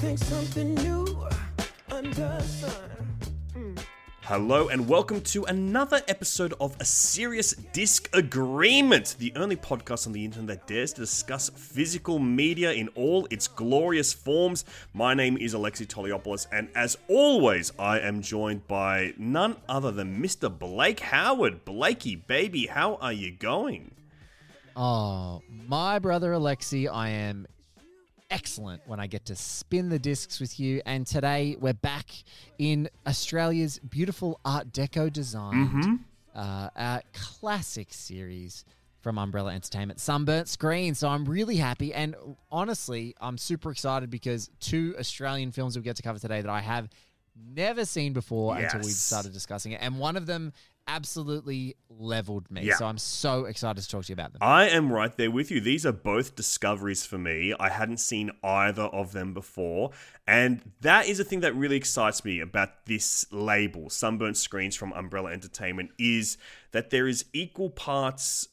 think something new under the sun. Hello and welcome to another episode of A Serious Disc Agreement, the only podcast on the internet that dares to discuss physical media in all its glorious forms. My name is Alexi Toliopoulos, and as always, I am joined by none other than Mr. Blake Howard. Blakey, baby, how are you going? Oh, my brother Alexi, I am excellent when I get to spin the discs with you. And today we're back in Australia's beautiful Art Deco designed uh, uh, classic series from Umbrella Entertainment, Sunburnt Screen. So I'm really happy. And honestly, I'm super excited because two Australian films we get to cover today that I have never seen before until we Yes. started discussing it. And one of them absolutely leveled me. Yeah. So I'm so excited to talk to you about them. I am right there with you. These are both discoveries for me. I hadn't seen either of them before. And that is the thing that really excites me about this label, Sunburnt Screens from Umbrella Entertainment, is that there is equal parts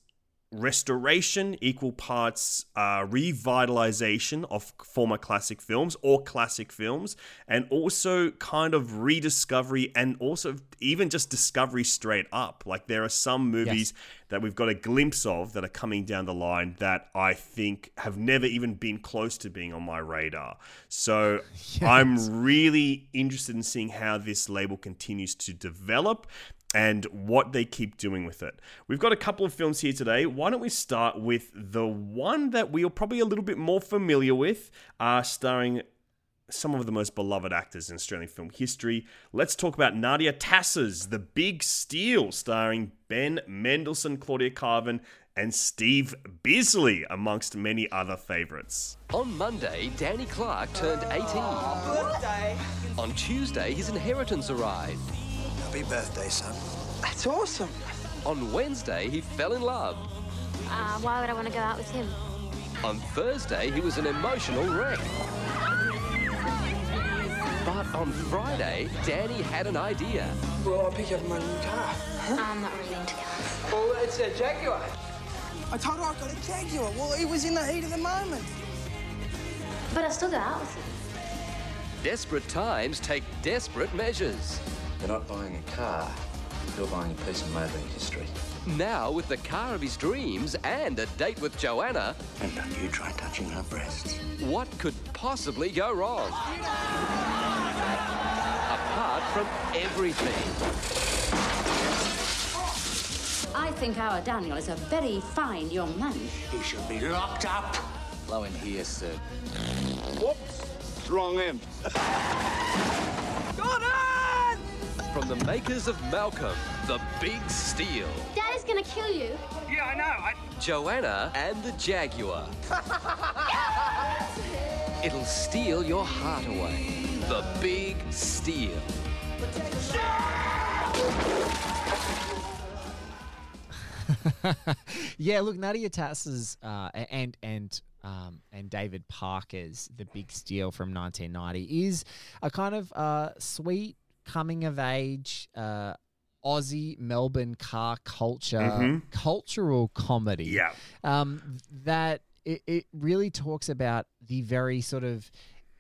restoration, equal parts uh, revitalization of former classic films or classic films, and also kind of rediscovery and also even just discovery straight up. Like there are some movies that we've got a glimpse of that are coming down the line that I think have never even been close to being on my radar. So I'm really interested in seeing how this label continues to develop and what they keep doing with it. We've got a couple of films here today. Why don't we start with the one that we are probably a little bit more familiar with, uh, starring some of the most beloved actors in Australian film history. Let's talk about Nadia Tass's The Big Steal, starring Ben Mendelsohn, Claudia Karvan, and Steve Bisley, amongst many other favourites. On Monday, Danny Clark turned 18. Birthday. On Tuesday, his inheritance arrived. Happy birthday, son. That's awesome. On Wednesday, he fell in love. Uh, why would I want to go out with him? On Thursday, he was an emotional wreck. But on Friday, Danny had an idea. Well, I'll pick up my new car. I'm not really into cars. Well, it's a Jaguar. I told her I got a Jaguar. Well, it was in the heat of the moment. But I'll still go out with him. Desperate times take desperate measures. You're not buying a car, you're buying a piece of motoring history. Now, with the car of his dreams and a date with Joanna, And don't you try touching her breasts. what could possibly go wrong? Apart from everything. I think our Daniel is a very fine young man. He should be locked up. Blow in here, sir. Whoops. Wrong end. From the makers of Malcolm, The Big Steal, Daddy's gonna kill you. Yeah, I know. I... Joanna and the Jaguar. It'll steal your heart away. The Big Steal. Yeah, look, Nadia Tass's uh, and and um, and David Parker's The Big Steal from 1990 is a kind of uh, sweet coming of age uh, Aussie Melbourne car culture cultural comedy. Yeah. um, that it, it really talks about the very sort of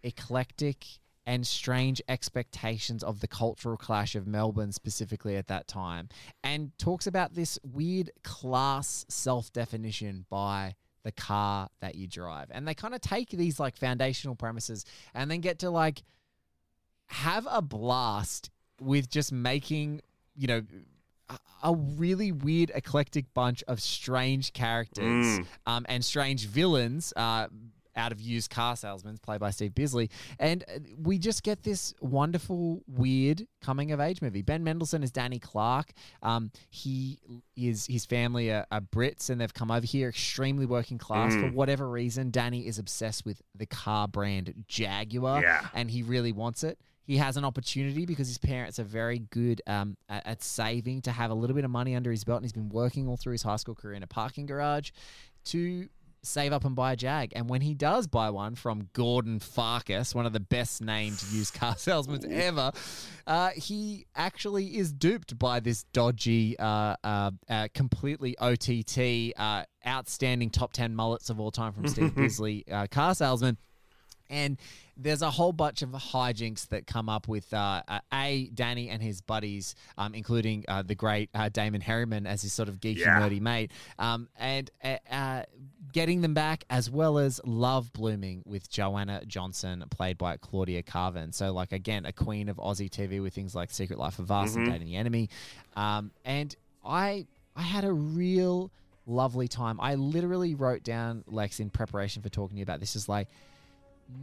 eclectic and strange expectations of the cultural clash of Melbourne specifically at that time and talks about this weird class self-definition by the car that you drive and they kind of take these like foundational premises and then get to like have a blast with just making you know a- really weird eclectic bunch of strange characters um, and strange villains uh, out of used car salesmen played by steve bisley and uh, we just get this wonderful weird coming of age movie. Ben mendelsohn is danny clark. Um, he is his family are, are brits and they've come over here extremely working class. For whatever reason danny is obsessed with the car brand jaguar Yeah. and he really wants it he has an opportunity because his parents are very good um, at, at saving to have a little bit of money under his belt, and he's been working all through his high school career in a parking garage to save up and buy a Jag. And when he does buy one from Gordon Farkas, one of the best named used car salesmen ever, uh, he actually is duped by this dodgy, uh, uh, uh, completely OTT, uh, outstanding top 10 mullets of all time from Steve Bisley, uh, car salesman And there's a whole bunch of hijinks that come up with uh, uh, a Danny and his buddies, um, including uh, the great uh, Damon Herriman as his sort of geeky Yeah. nerdy mate, um, and uh, uh, getting them back as well as love blooming with Joanna Johnson, played by Claudia Karvan. So like again, a queen of Aussie TV with things like Secret Life of Us and Dating the Enemy, um, and I I had a real lovely time. I literally wrote down Lex in preparation for talking to you about this. Is like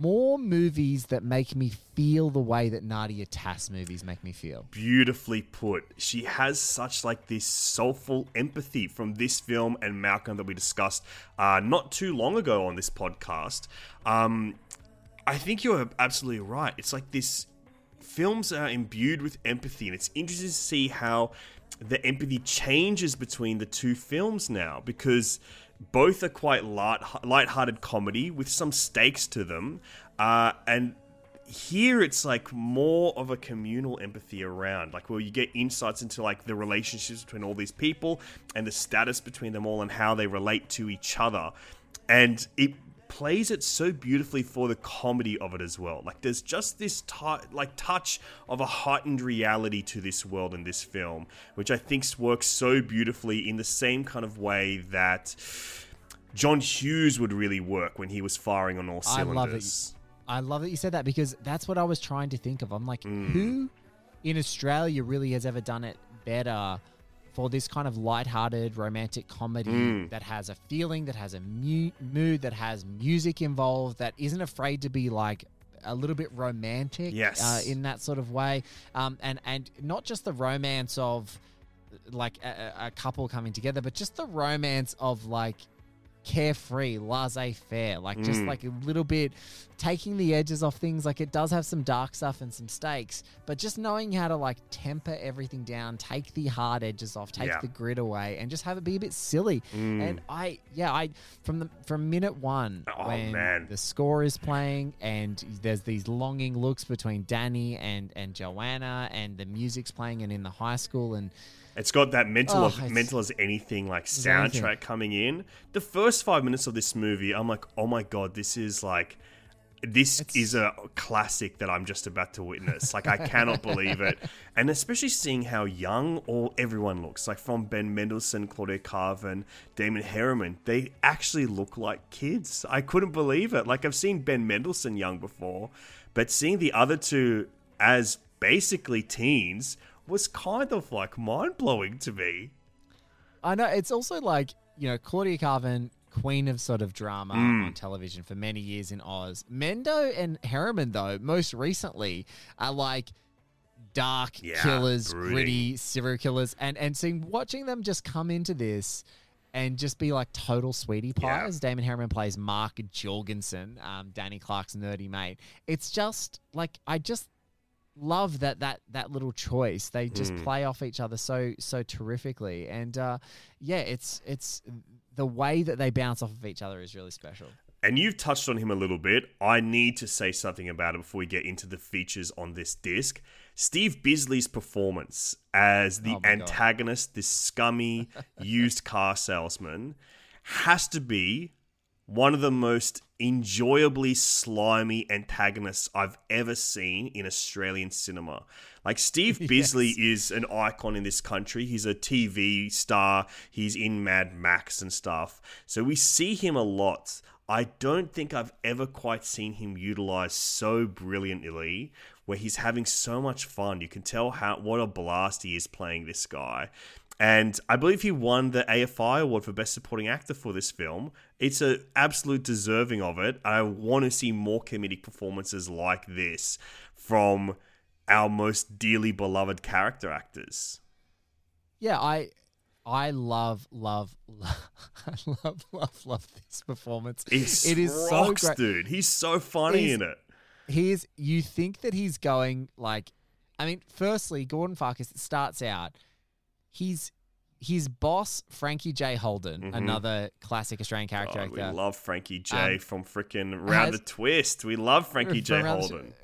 more movies that make me feel the way that Nadia Tass movies make me feel. beautifully put. She has such like this soulful empathy from this film and Malcolm that we discussed uh, not too long ago on this podcast. Um, I think you're absolutely right. It's like this films are imbued with empathy, and it's interesting to see how the empathy changes between the two films now because both are quite light, light-hearted comedy with some stakes to them, uh, and here it's like more of a communal empathy around like where you get insights into like the relationships between all these people and the status between them all and how they relate to each other. And it plays it so beautifully for the comedy of it as well like there's just this tou like touch of a heightened reality to this world in this film which i think works so beautifully in the same kind of way that john hughes would really work when he was firing on all cylinders. I love it. I love that you said that because that's what I was trying to think of. I'm like, mm. who in Australia really has ever done it better for this kind of light-hearted romantic comedy that has a feeling, that has a mu- mood, that has music involved, that isn't afraid to be like a little bit romantic Yes. uh, in that sort of way, um, and and not just the romance of like a, a couple coming together, but just the romance of like carefree, laissez-faire, like just Mm. like a little bit taking the edges off things. Like it does have some dark stuff and some stakes, but just knowing how to like temper everything down, take the hard edges off, take Yeah. the grit away, and just have it be a bit silly. And I, yeah, I from the from minute one Oh, when man. the score is playing and there's these longing looks between Danny and and Joanna, and the music's playing, and in the high school and. It's got that mental Oh, of mental as anything like soundtrack anything. coming in. The first five minutes of this movie, I'm like, oh my god, this is like this is a classic that I'm just about to witness. Like I cannot believe it. And especially seeing how young all everyone looks. Like from Ben Mendelsohn, Claudia Karvan, Damon Herriman, they actually look like kids. I couldn't believe it. Like I've seen Ben Mendelsohn young before, but seeing the other two as basically teens was kind of like mind blowing to me. I know it's also like you know Claudia Karvan, queen of sort of drama Mm. on television for many years in Oz. Mendo and Herriman, though, most recently are like dark Yeah, killers, brooding. gritty serial killers, and and seeing watching them just come into this. And just be like total sweetie Yeah. pies. Damon Herriman plays Mark Jorgensen, um, Danny Clark's nerdy mate. It's just like I just love that that that little choice. They just Hmm. play off each other so so terrifically, and uh, yeah, it's it's the way that they bounce off of each other is really special. And you've touched on him a little bit. I need to say something about it before we get into the features on this disc. Steve Bisley's performance as the Oh my God. antagonist, this scummy used car salesman, has to be one of the most enjoyably slimy antagonists I've ever seen in Australian cinema. Like Steve Bisley is an icon in this country. He's a TV star. He's in Mad Max and stuff. So we see him a lot. I don't think I've ever quite seen him utilized so brilliantly where he's having so much fun. You can tell how what a blast he is playing this guy. And I believe he won the AFI award for best supporting actor for this film. It's a absolute deserving of it. I want to see more comedic performances like this from our most dearly beloved character actors. Yeah, I I love love love I love love love this performance. He's it is rocks, so great. dude. He's so funny He's- in it. He's you think that he's going like I mean, firstly, Gordon Farkas starts out he's his boss, Frankie J. Holden, another classic Australian character Mm-hmm. Oh, we actor. love Frankie J Um, from freaking Round has- the Twist. We love Frankie J. From Round the- Holden.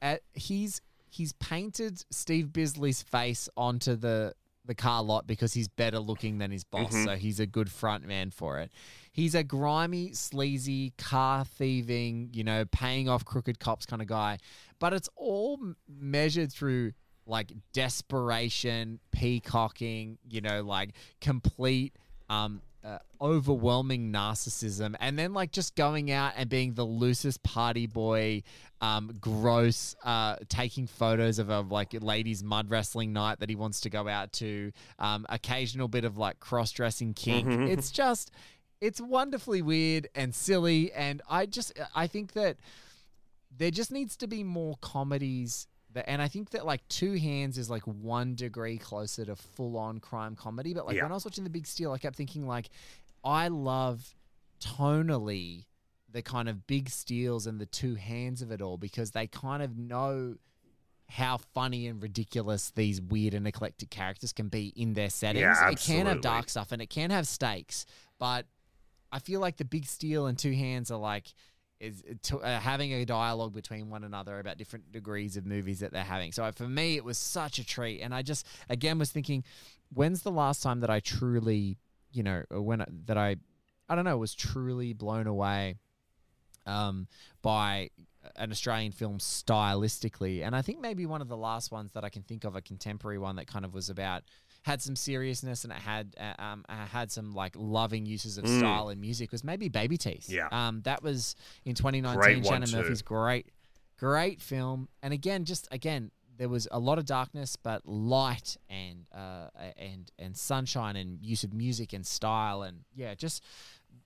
uh, he's he's painted Steve Bisley's face onto the the car lot because he's better looking than his boss, Mhm. so he's a good front man for it. He's a grimy, sleazy, car thieving, you know, paying off crooked cops kind of guy, but it's all measured through like desperation, peacocking, you know, like complete um uh, overwhelming narcissism. And then like just going out and being the loosest party boy um gross uh taking photos of a like ladies mud wrestling night that he wants to go out to um occasional bit of like cross-dressing kink. Mhm. it's just it's wonderfully weird and silly. And i just i think that there just needs to be more comedies and I think that like Two Hands is like one degree closer to full on crime comedy. But like Yeah. when I was watching The Big Steal, I kept thinking like, I love tonally the kind of big steals and the two hands of it all because they kind of know how funny and ridiculous these weird and eclectic characters can be in their settings. Yeah, it can have dark stuff and it can have stakes, but I feel like the big steal and two hands are like is to, uh, having a dialogue between one another about different degrees of movies that they're having. So for me, it was such a treat, and I just again was thinking, when's the last time that I truly, you know, uh, when that I, I don't know, was truly blown away, um, by an Australian film stylistically, and I think maybe one of the last ones that I can think of, a contemporary one that kind of was about had some seriousness and it had uh, um uh, had some like loving uses of Mm. style and music was maybe Baby Teeth. Yeah. Um, that was in 2019. Great one Shannon too. Murphy's great, great film, and again, just again. There was a lot of darkness, but light and uh, and and sunshine and use of music and style and yeah, just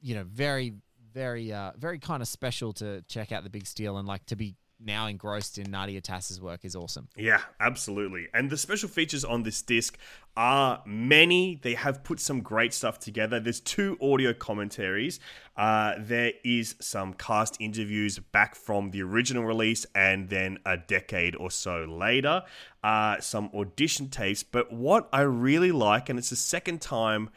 you know, very very uh, very kind of special to check out the Big Steal and like to be now engrossed in Nadia Tass's work is awesome. Yeah, absolutely. And the special features on this disc are many. They have put some great stuff together. There's two audio commentaries. Uh, there is some cast interviews back from the original release and then a decade or so later. Uh, some audition tapes. But what I really like, and it's the second time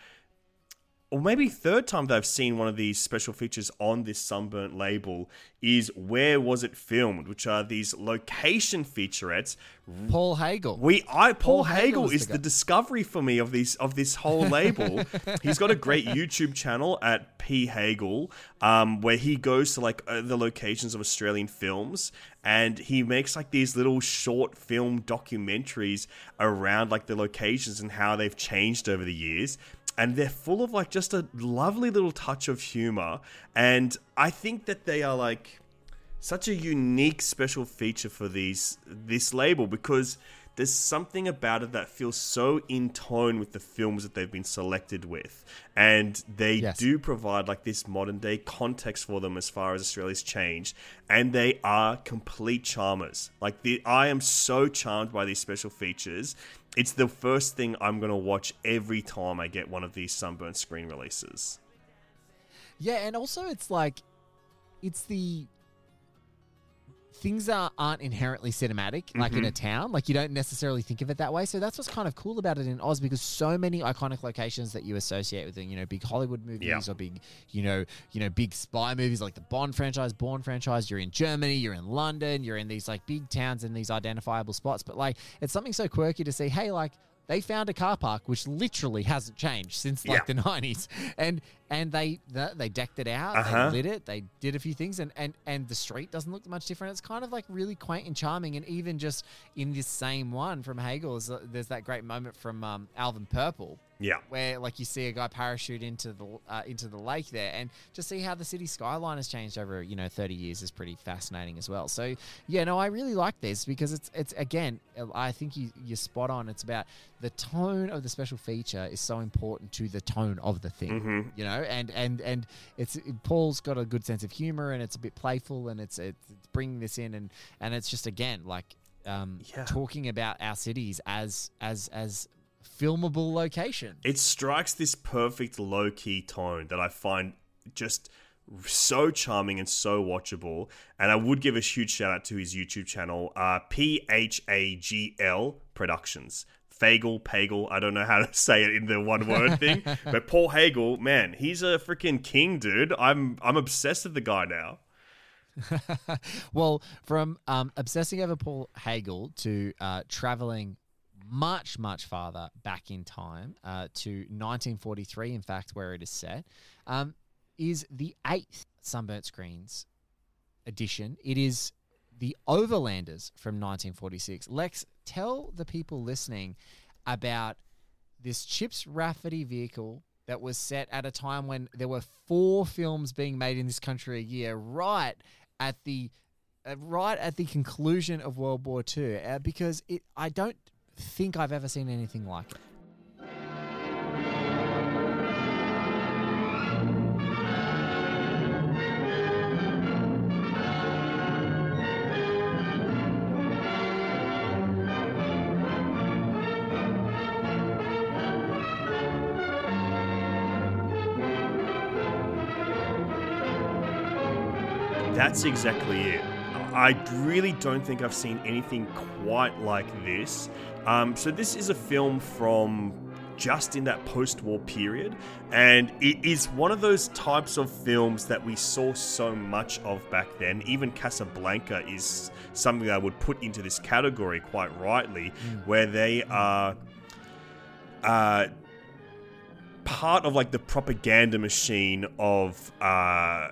or maybe third time that I've seen one of these special features on this Sunburnt label is Where Was It Filmed, which are these location featurettes. Paul Hagel. We I Paul, Paul Hagel Hagel is the the discovery for me of these of this whole label. He's got a great YouTube channel at P Hagel, um, where he goes to like uh, the locations of Australian films, and he makes like these little short film documentaries around like the locations and how they've changed over the years and they're full of like just a lovely little touch of humor and i think that they are like such a unique special feature for these this label because there's something about it that feels so in tone with the films that they've been selected with. And they Yes. do provide like this modern day context for them as far as australia's changed. And they are complete charmers. Like the i am so charmed by these special features. It's the first thing i'm going to watch every time i get one of these sunburn screen releases. Yeah, and also it's like it's the things are, aren't inherently cinematic like in a mm-hmm. town. Like you don't necessarily think of it that way. So that's what's kind of cool about it in oz because so many iconic locations that you associate with you know big hollywood movies Yeah. or big you know you know big spy movies like the bond franchise Bourne franchise you're in germany you're in london you're in these like big towns in these identifiable spots. But like it's something so quirky to see hey like they found a car park which literally hasn't changed since like Yeah. the 90s and and they they decked it out Uh-huh. they lit it they did a few things and, and and the street doesn't look much different it's kind of like really quaint and charming and even just in this same one from Hagel's uh, there's that great moment from um, Alvin Purple yeah where like you see a guy parachute into the uh, into the lake there and to see how the city skyline has changed over you know 30 years is pretty fascinating as well so yeah no i really like this because it's it's again i think you you're spot on it's about the tone of the special feature is so important to the tone of the thing Mhm. you know and and and it's paul's got a good sense of humor and it's a bit playful and it's it's, it's bringing this in and and it's just again like um Yeah. talking about our cities as as as filmable location it strikes this perfect low key tone that I find just so charming and so watchable. And I would give a huge shout out to his YouTube channel, uh, P H A G L Productions. Fagel, Pagel, I don't know how to say it in the one word thing, but Paul Hagel, man, he's a freaking king, dude. I'm I'm obsessed with the guy now. well, from um, obsessing over Paul Hagel to uh, traveling much, much farther back in time uh, to 1943, in fact, where it is set, um, is the eighth Sunburnt Screens edition. It is the Overlanders from 1946. Lex, tell the people listening about this Chips Rafferty vehicle that was set at a time when there were four films being made in this country a year, right at the uh, right at the conclusion of World War II, uh, because it I don't think I've ever seen anything like it. That's exactly it. I really don't think I've seen anything quite like this. Um, so, this is a film from just in that post war period, and it is one of those types of films that we saw so much of back then. Even Casablanca is something I would put into this category quite rightly, where they are. Uh, part of like the propaganda machine of uh,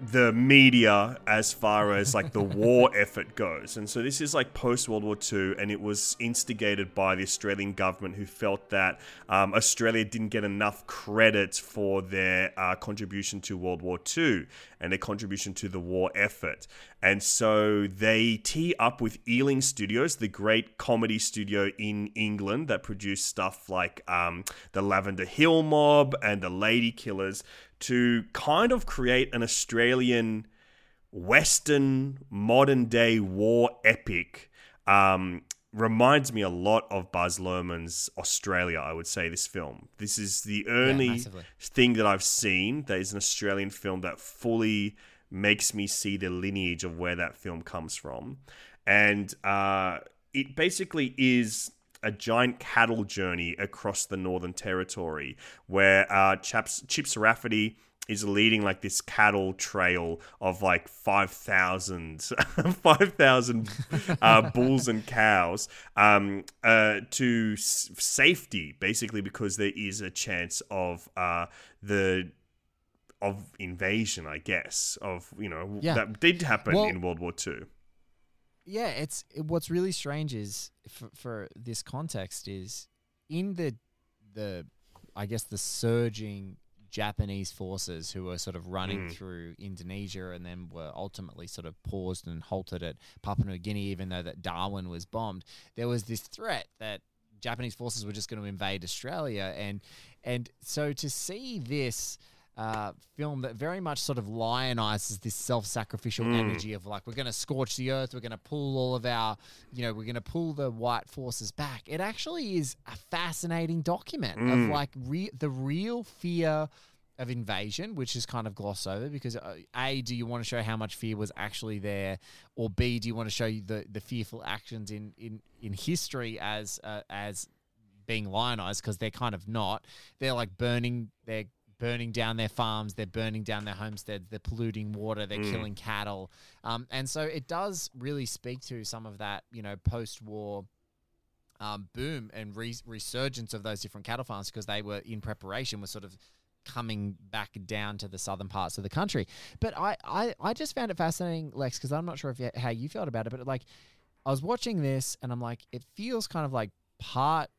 the media as far as like the war effort goes. And so this is like post World War II, and it was instigated by the Australian government who felt that um, Australia didn't get enough credit for their uh, contribution to World War II and their contribution to the war effort. And so they tee up with Ealing Studios, the great comedy studio in England that produced stuff like um, the Lavender Hill Mob and the Lady Killers, to kind of create an Australian Western modern day war epic. Um, reminds me a lot of Baz Luhrmann's Australia, I would say, this film. This is the only massively. thing that I've seen that is an Australian film that fully makes me see the lineage of where that film comes from. And uh, it basically is a giant cattle journey across the Northern Territory where uh, Chaps, Chips Rafferty is leading like this cattle trail of like 5,000 5,000 uh, bulls and cows um, uh, to s- safety, basically because there is a chance of uh, the of invasion, I guess, of you know Yeah. that did happen Well- in World War Two. Yeah, it's it- what's really strange is for, for this context is in the the I guess the surging Japanese forces who were sort of running mm. through Indonesia and then were ultimately sort of paused and halted at Papua New Guinea, even though that Darwin was bombed. There was this threat that Japanese forces were just going to invade Australia, and and so to see this uh, film that very much sort of lionizes this self-sacrificial energy of like we're going to scorch the earth, we're going to pull all of our, you know, we're going to pull the white forces back. It actually is a fascinating document of like re- the real fear of invasion, which is kind of glossed over because uh, a, do you want to show how much fear was actually there, or b, do you want to show you the the fearful actions in in in history as uh, as being lionized because they're kind of not. They're like burning. They're burning down their farms. They're burning down their homesteads. They're polluting water. They're killing cattle. Um, and so it does really speak to some of that, you know, post-war um, boom and re- resurgence of those different cattle farms because they were in preparation, were sort of coming back down to the southern parts of the country. But I, I, I just found it fascinating, Lex, because I'm not sure if you, how you felt about it, but like I was watching this and I'm like, it feels kind of like part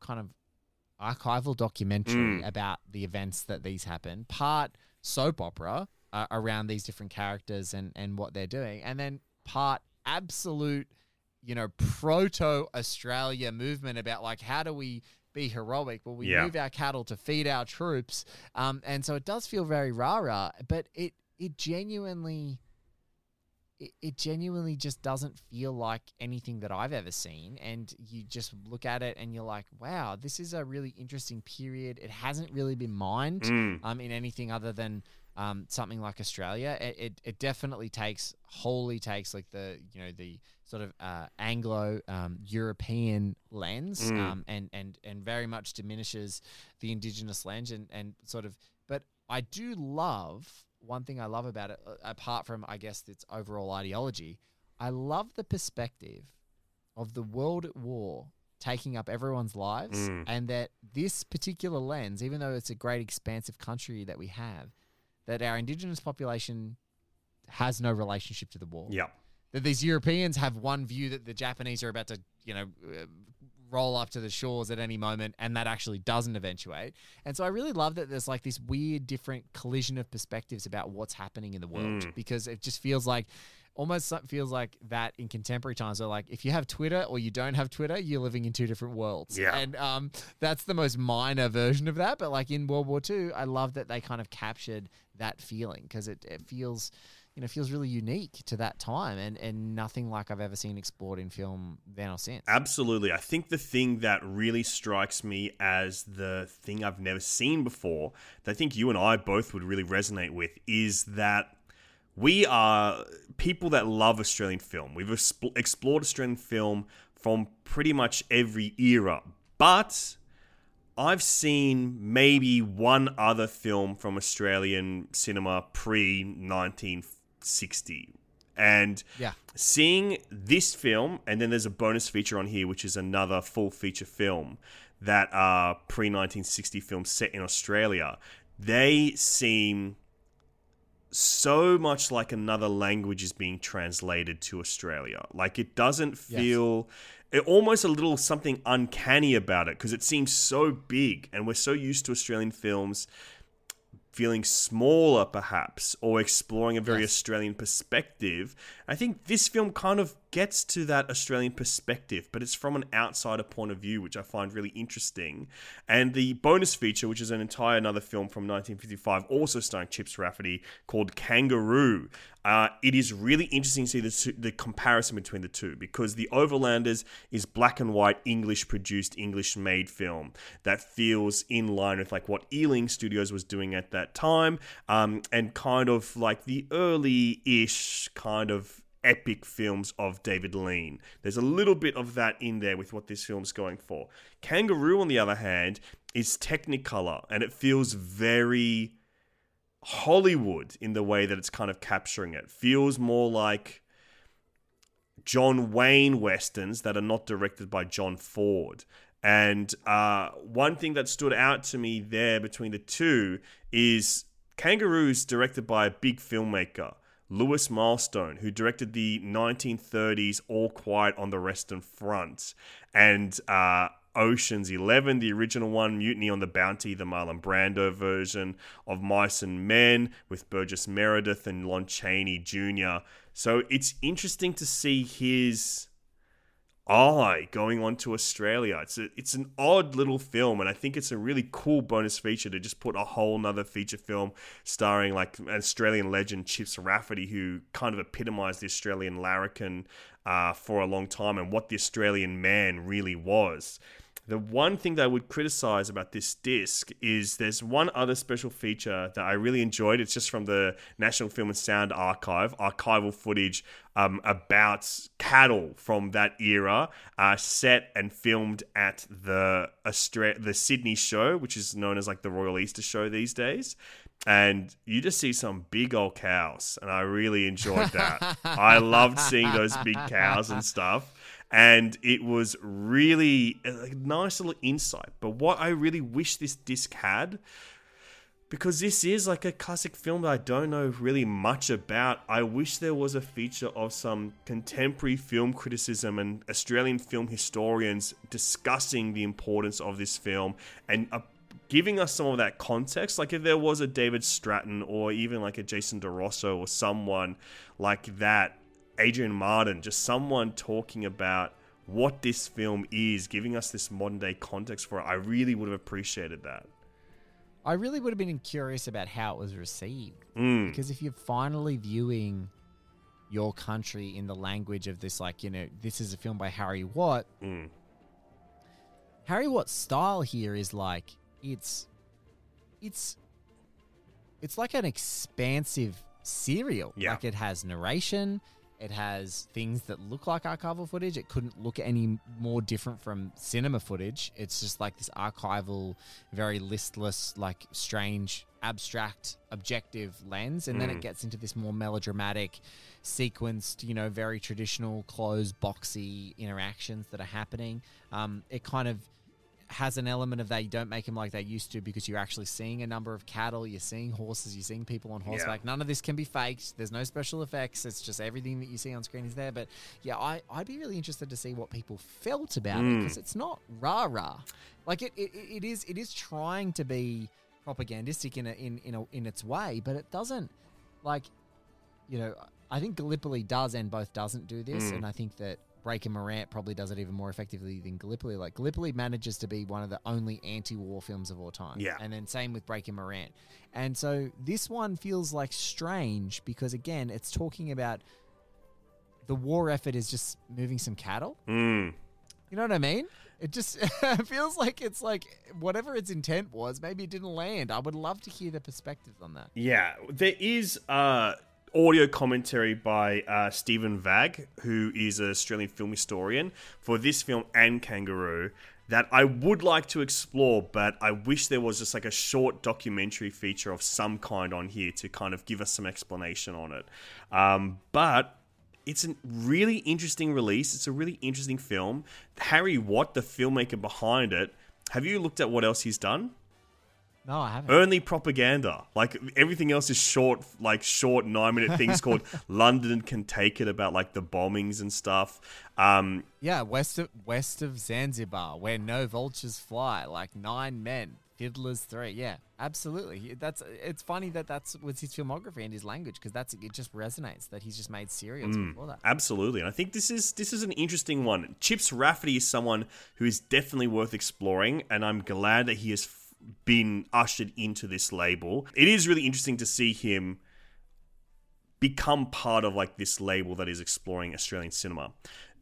kind of archival documentary about the events that these happen, part soap opera uh, around these different characters and and what they're doing, and then part absolute, you know, proto Australia movement about like how do we be heroic? Well, we Yeah. move our cattle to feed our troops, um, and so it does feel very rah rah, but it it genuinely it, it genuinely just doesn't feel like anything that I've ever seen. And you just look at it and you're like, wow, this is a really interesting period. It hasn't really been mined um, in anything other than um, something like Australia. It, it, it definitely takes, wholly takes like the, you know, the sort of uh, Anglo um, European lens um, and, and, and very much diminishes the indigenous lens and, and sort of, but I do love one thing I love about it, uh, apart from I guess its overall ideology, I love the perspective of the world at war taking up everyone's lives, Mm. and that this particular lens, even though it's a great expansive country that we have, that our indigenous population has no relationship to the war. Yeah. That these Europeans have one view that the Japanese are about to, you know, uh, roll up to the shores at any moment, and that actually doesn't eventuate. And so I really love that there's like this weird, different collision of perspectives about what's happening in the world Mm. because it just feels like. Almost feels like that in contemporary times. So, like, if you have Twitter or you don't have Twitter, you're living in two different worlds. Yeah. And um, that's the most minor version of that. But like in World War II, I love that they kind of captured that feeling because it, it feels, you know, feels really unique to that time and, and nothing like I've ever seen explored in film then or since. Absolutely. I think the thing that really strikes me as the thing I've never seen before, that I think you and I both would really resonate with, is that we are people that love Australian film. We've expl- explored Australian film from pretty much every era. But I've seen maybe one other film from Australian cinema pre 1960. And Yeah. seeing this film, and then there's a bonus feature on here, which is another full feature film that are pre 1960 films set in Australia. They seem so much like another language is being translated to Australia. Like it doesn't feel it almost a little something uncanny about it because it seems so big and we're so used to Australian films feeling smaller perhaps or exploring a very Yes. Australian perspective. I think this film kind of gets to that Australian perspective, but it's from an outsider point of view, which I find really interesting. And the bonus feature, which is an entire another film from 1955, also starring Chips Rafferty, called Kangaroo. Uh, it is really interesting to see the, the comparison between the two because The Overlanders is black and white, English produced, English made film that feels in line with like what Ealing Studios was doing at that time, um, and kind of like the early-ish kind of epic films of David Lean. There's a little bit of that in there with what this film's going for. Kangaroo, on the other hand, is Technicolor and it feels very Hollywood in the way that it's kind of capturing it. Feels more like John Wayne westerns that are not directed by John Ford. And uh, one thing that stood out to me there between the two is Kangaroo's directed by a big filmmaker, Lewis Milestone, who directed the 1930s All Quiet on the Western Front and uh, Ocean's Eleven, the original one, Mutiny on the Bounty, the Marlon Brando version of Mice and Men with Burgess Meredith and Lon Chaney Jr. So it's interesting to see his eye going on to Australia. It's a, it's an odd little film, and I think it's a really cool bonus feature to just put a whole nother feature film starring like an Australian legend Chips Rafferty, who kind of epitomized the Australian larrikin uh, for a long time and what the Australian man really was. The one thing that I would criticize about this disc is there's one other special feature that I really enjoyed. It's just from the National Film and Sound Archive, archival footage um, about cattle from that era, uh, set and filmed at the Austra- the Sydney show, which is known as like the Royal Easter Show these days. And you just see some big old cows, and I really enjoyed that. I loved seeing those big cows and stuff and it was really a nice little insight. But what I really wish this disc had, because this is like a classic film that I don't know really much about, I wish there was a feature of some contemporary film criticism and Australian film historians discussing the importance of this film and uh, giving us some of that context. Like if there was a David Stratton or even like a Jason Di Rosso or someone like that Adrian Martin, just someone talking about what this film is, giving us this modern day context for it. I really would have appreciated that. I really would have been curious about how it was received. Mm. Because if you're finally viewing your country in the language of this, like, you know, this is a film by Harry Watt, Mm. Harry Watt's style here is like, it's, it's, it's like an expansive serial. Yeah. Like it has narration, It has things that look like archival footage. It couldn't look any more different from cinema footage. It's just like this archival, very listless, like strange, abstract, objective lens. And then it gets into this more melodramatic, sequenced, you know, very traditional, closed, boxy interactions that are happening. Um, it kind of has an element of that. You don't make them like they used to because you're actually seeing a number of cattle, you're seeing horses, you're seeing people on horseback. None of this can be faked. There's no special effects. It's just everything that you see on screen is there. But yeah, I, I'd be really interested to see what people felt about it hmm. because it's not rah rah. Like it, it, it is it is trying to be propagandistic in a, in in a, in its way, but it doesn't like you know. I think Gallipoli does and both doesn't do this, hmm. and I think that Breaker Morant probably does it even more effectively than Gallipoli. Like Gallipoli manages to be one of the only anti-war films of all time. Yeah. and then same with Breaker Morant. And so this one feels like strange because again, it's talking about the war effort is just moving some cattle. Mm. You know what I mean? It just feels like it's like whatever its intent was, maybe it didn't land. I would love to hear the perspectives on that. Yeah, there is uh, audio commentary by uh, Stephen Vagg, who is an Australian film historian, for this film and Kangaroo. That I would like to explore, but I wish there was just like a short documentary feature of some kind on here to kind of give us some explanation on it. Um, but it's a really interesting release. It's a really interesting film. Harry Watt, the filmmaker behind it, have you looked at what else he's done? No, I haven't. only propaganda. Like everything else is short, like short nine minute things called London Can Take It about like the bombings and stuff. Um, Yeah, west of west of Zanzibar, where no vultures fly, like nine men, fiddlers three. Yeah, absolutely. That's it's funny that that's was his filmography and his language because that's it just resonates that he's just made serials before that. absolutely, and I think this is this is an interesting one. Chips Rafferty is someone who is definitely worth exploring, and I'm glad that he has f- been ushered into this label. It is really interesting to see him become part of like this label that is exploring Australian cinema.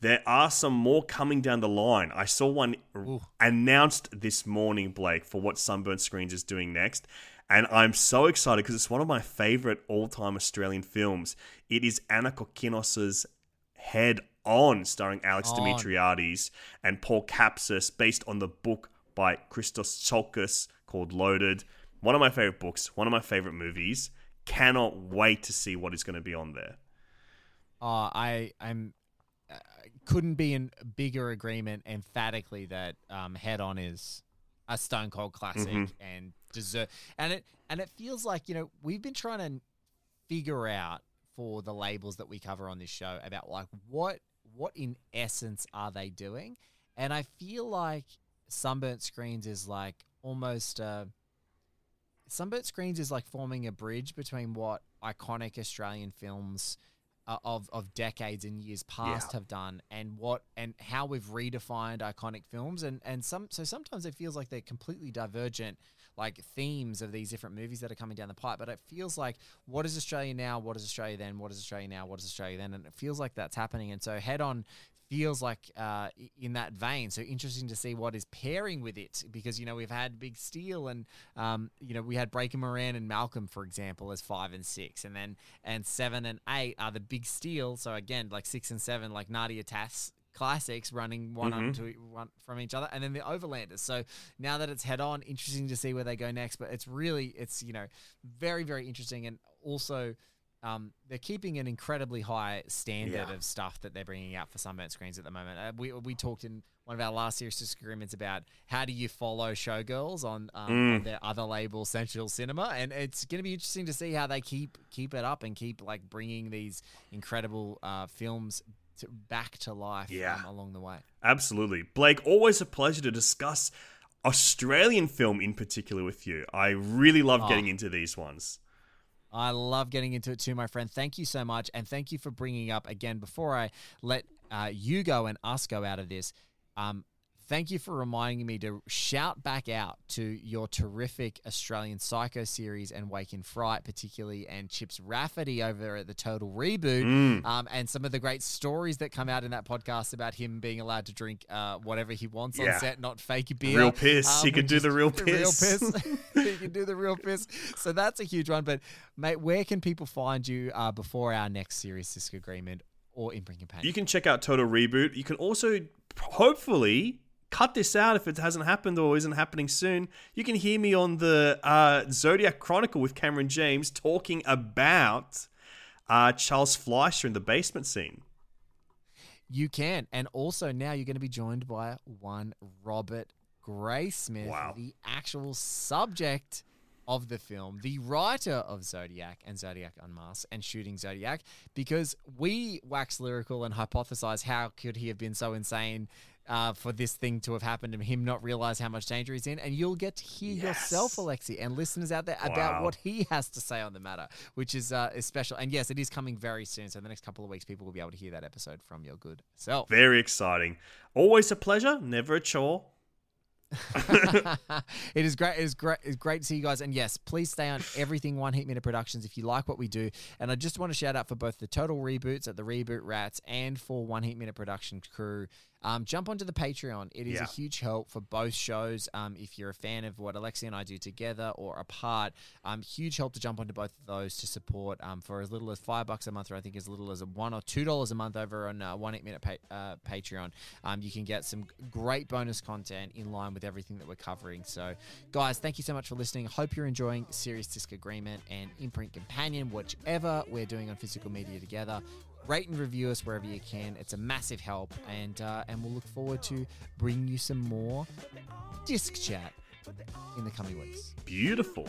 There are some more coming down the line. I saw one r- announced this morning, Blake, for what Sunburnt Screens is doing next. And I'm so excited because it's one of my favorite all time Australian films. It is Ana Kokkinos's Head On, starring Alex On. Dimitriades and Paul Kapsis, based on the book by Christos Tsiolkas called Loaded. One of my favorite books, one of my favorite movies. Cannot wait to see what is going to be on there. Uh, I I'm uh, couldn't be in bigger agreement emphatically that um, Head On is a Stone Cold classic and deserve and it and it feels like you know we've been trying to figure out for the labels that we cover on this show about like what what in essence are they doing and I feel like Sunburnt Screens is like almost uh, Sunburnt Screens is like forming a bridge between what iconic Australian films uh, of of decades and years past have done and what and how we've redefined iconic films. And and some so sometimes it feels like they're completely divergent like themes of these different movies that are coming down the pipe. But it feels like what is Australia now? What is Australia then? What is Australia now? What is Australia then? And it feels like that's happening. And so head on feels like uh, in that vein. So interesting to see what is pairing with it because you know we've had Big Steal and um, you know we had Breaker Moran and Malcolm for example as five and six, and then and seven and eight are the Big Steal. So again, like six and seven, like Nadia Tass classics running one onto one from each other, and then the Overlanders. So now that it's head on, interesting to see where they go next. But it's really it's you know very very interesting and also. Um, they're keeping an incredibly high standard Yeah. of stuff that they're bringing out for Sunburnt Screens at the moment. Uh, we, we talked in one of our last serious disagreements about how do you follow showgirls on, um, Mm. on their other label, Central Cinema, and it's going to be interesting to see how they keep keep it up and keep like bringing these incredible uh, films to, back to life Yeah. um, along the way. Absolutely. Blake, always a pleasure to discuss Australian film in particular with you. I really love getting into these ones. I love getting into it too, my friend. Thank you so much. And thank you for bringing up, again, before I let uh, you go and us go out of this, um, thank you for reminding me to shout back out to your terrific Australian Psycho series and Wake in Fright, particularly, and Chips Rafferty over at the Total Reboot, Mm. um, and some of the great stories that come out in that podcast about him being allowed to drink uh, whatever he wants Yeah. on set, not fake beer. Real piss. He can do the real Real piss. piss. you can do the real piss. So that's a huge one. But mate, where can people find you uh, before our next serious disc agreement? or in Imprint Companion. You can check out Total Reboot. You can also hopefully cut this out if it hasn't happened or isn't happening soon. You can hear me on the uh, Zodiac Chronicle with Cameron James talking about uh, Charles Fleischer in the basement scene. You can. And also now you're going to be joined by one Robert Graysmith, Wow. the actual subject of the film, the writer of Zodiac and Zodiac Unmasked and Shooting Zodiac, because we wax lyrical and hypothesize how could he have been so insane uh, for this thing to have happened and him not realize how much danger he's in. And you'll get to hear yourself, Alexi, and listeners out there about what he has to say on the matter, which is, uh, is special. And yes, it is coming very soon. So in the next couple of weeks, people will be able to hear that episode from your good self. Very exciting. Always a pleasure, never a chore. it is great. It is great. It's great to see you guys. And yes, please stay on everything One Heat Minute Productions if you like what we do. And I just want to shout out for both the total reboots at the Reboot Rats and for One Heat Minute Production crew. Um, jump onto the Patreon. It is Yeah. a huge help for both shows. Um, if you're a fan of what Alexi and I do together or apart, um, huge help to jump onto both of those to support um, for as little as five bucks a month, or I think as little as a one or two dollars a month over on uh, One Heat Minute pa- uh, Patreon. Um, you can get some great bonus content in line with everything that we're covering. So, guys, thank you so much for listening. Hope you're enjoying Serious Disc Agreement and Imprint Companion, whichever we're doing on physical media together. Rate and review us wherever you can. It's a massive help, and uh, and we'll look forward to bringing you some more disc chat in the coming weeks. Beautiful.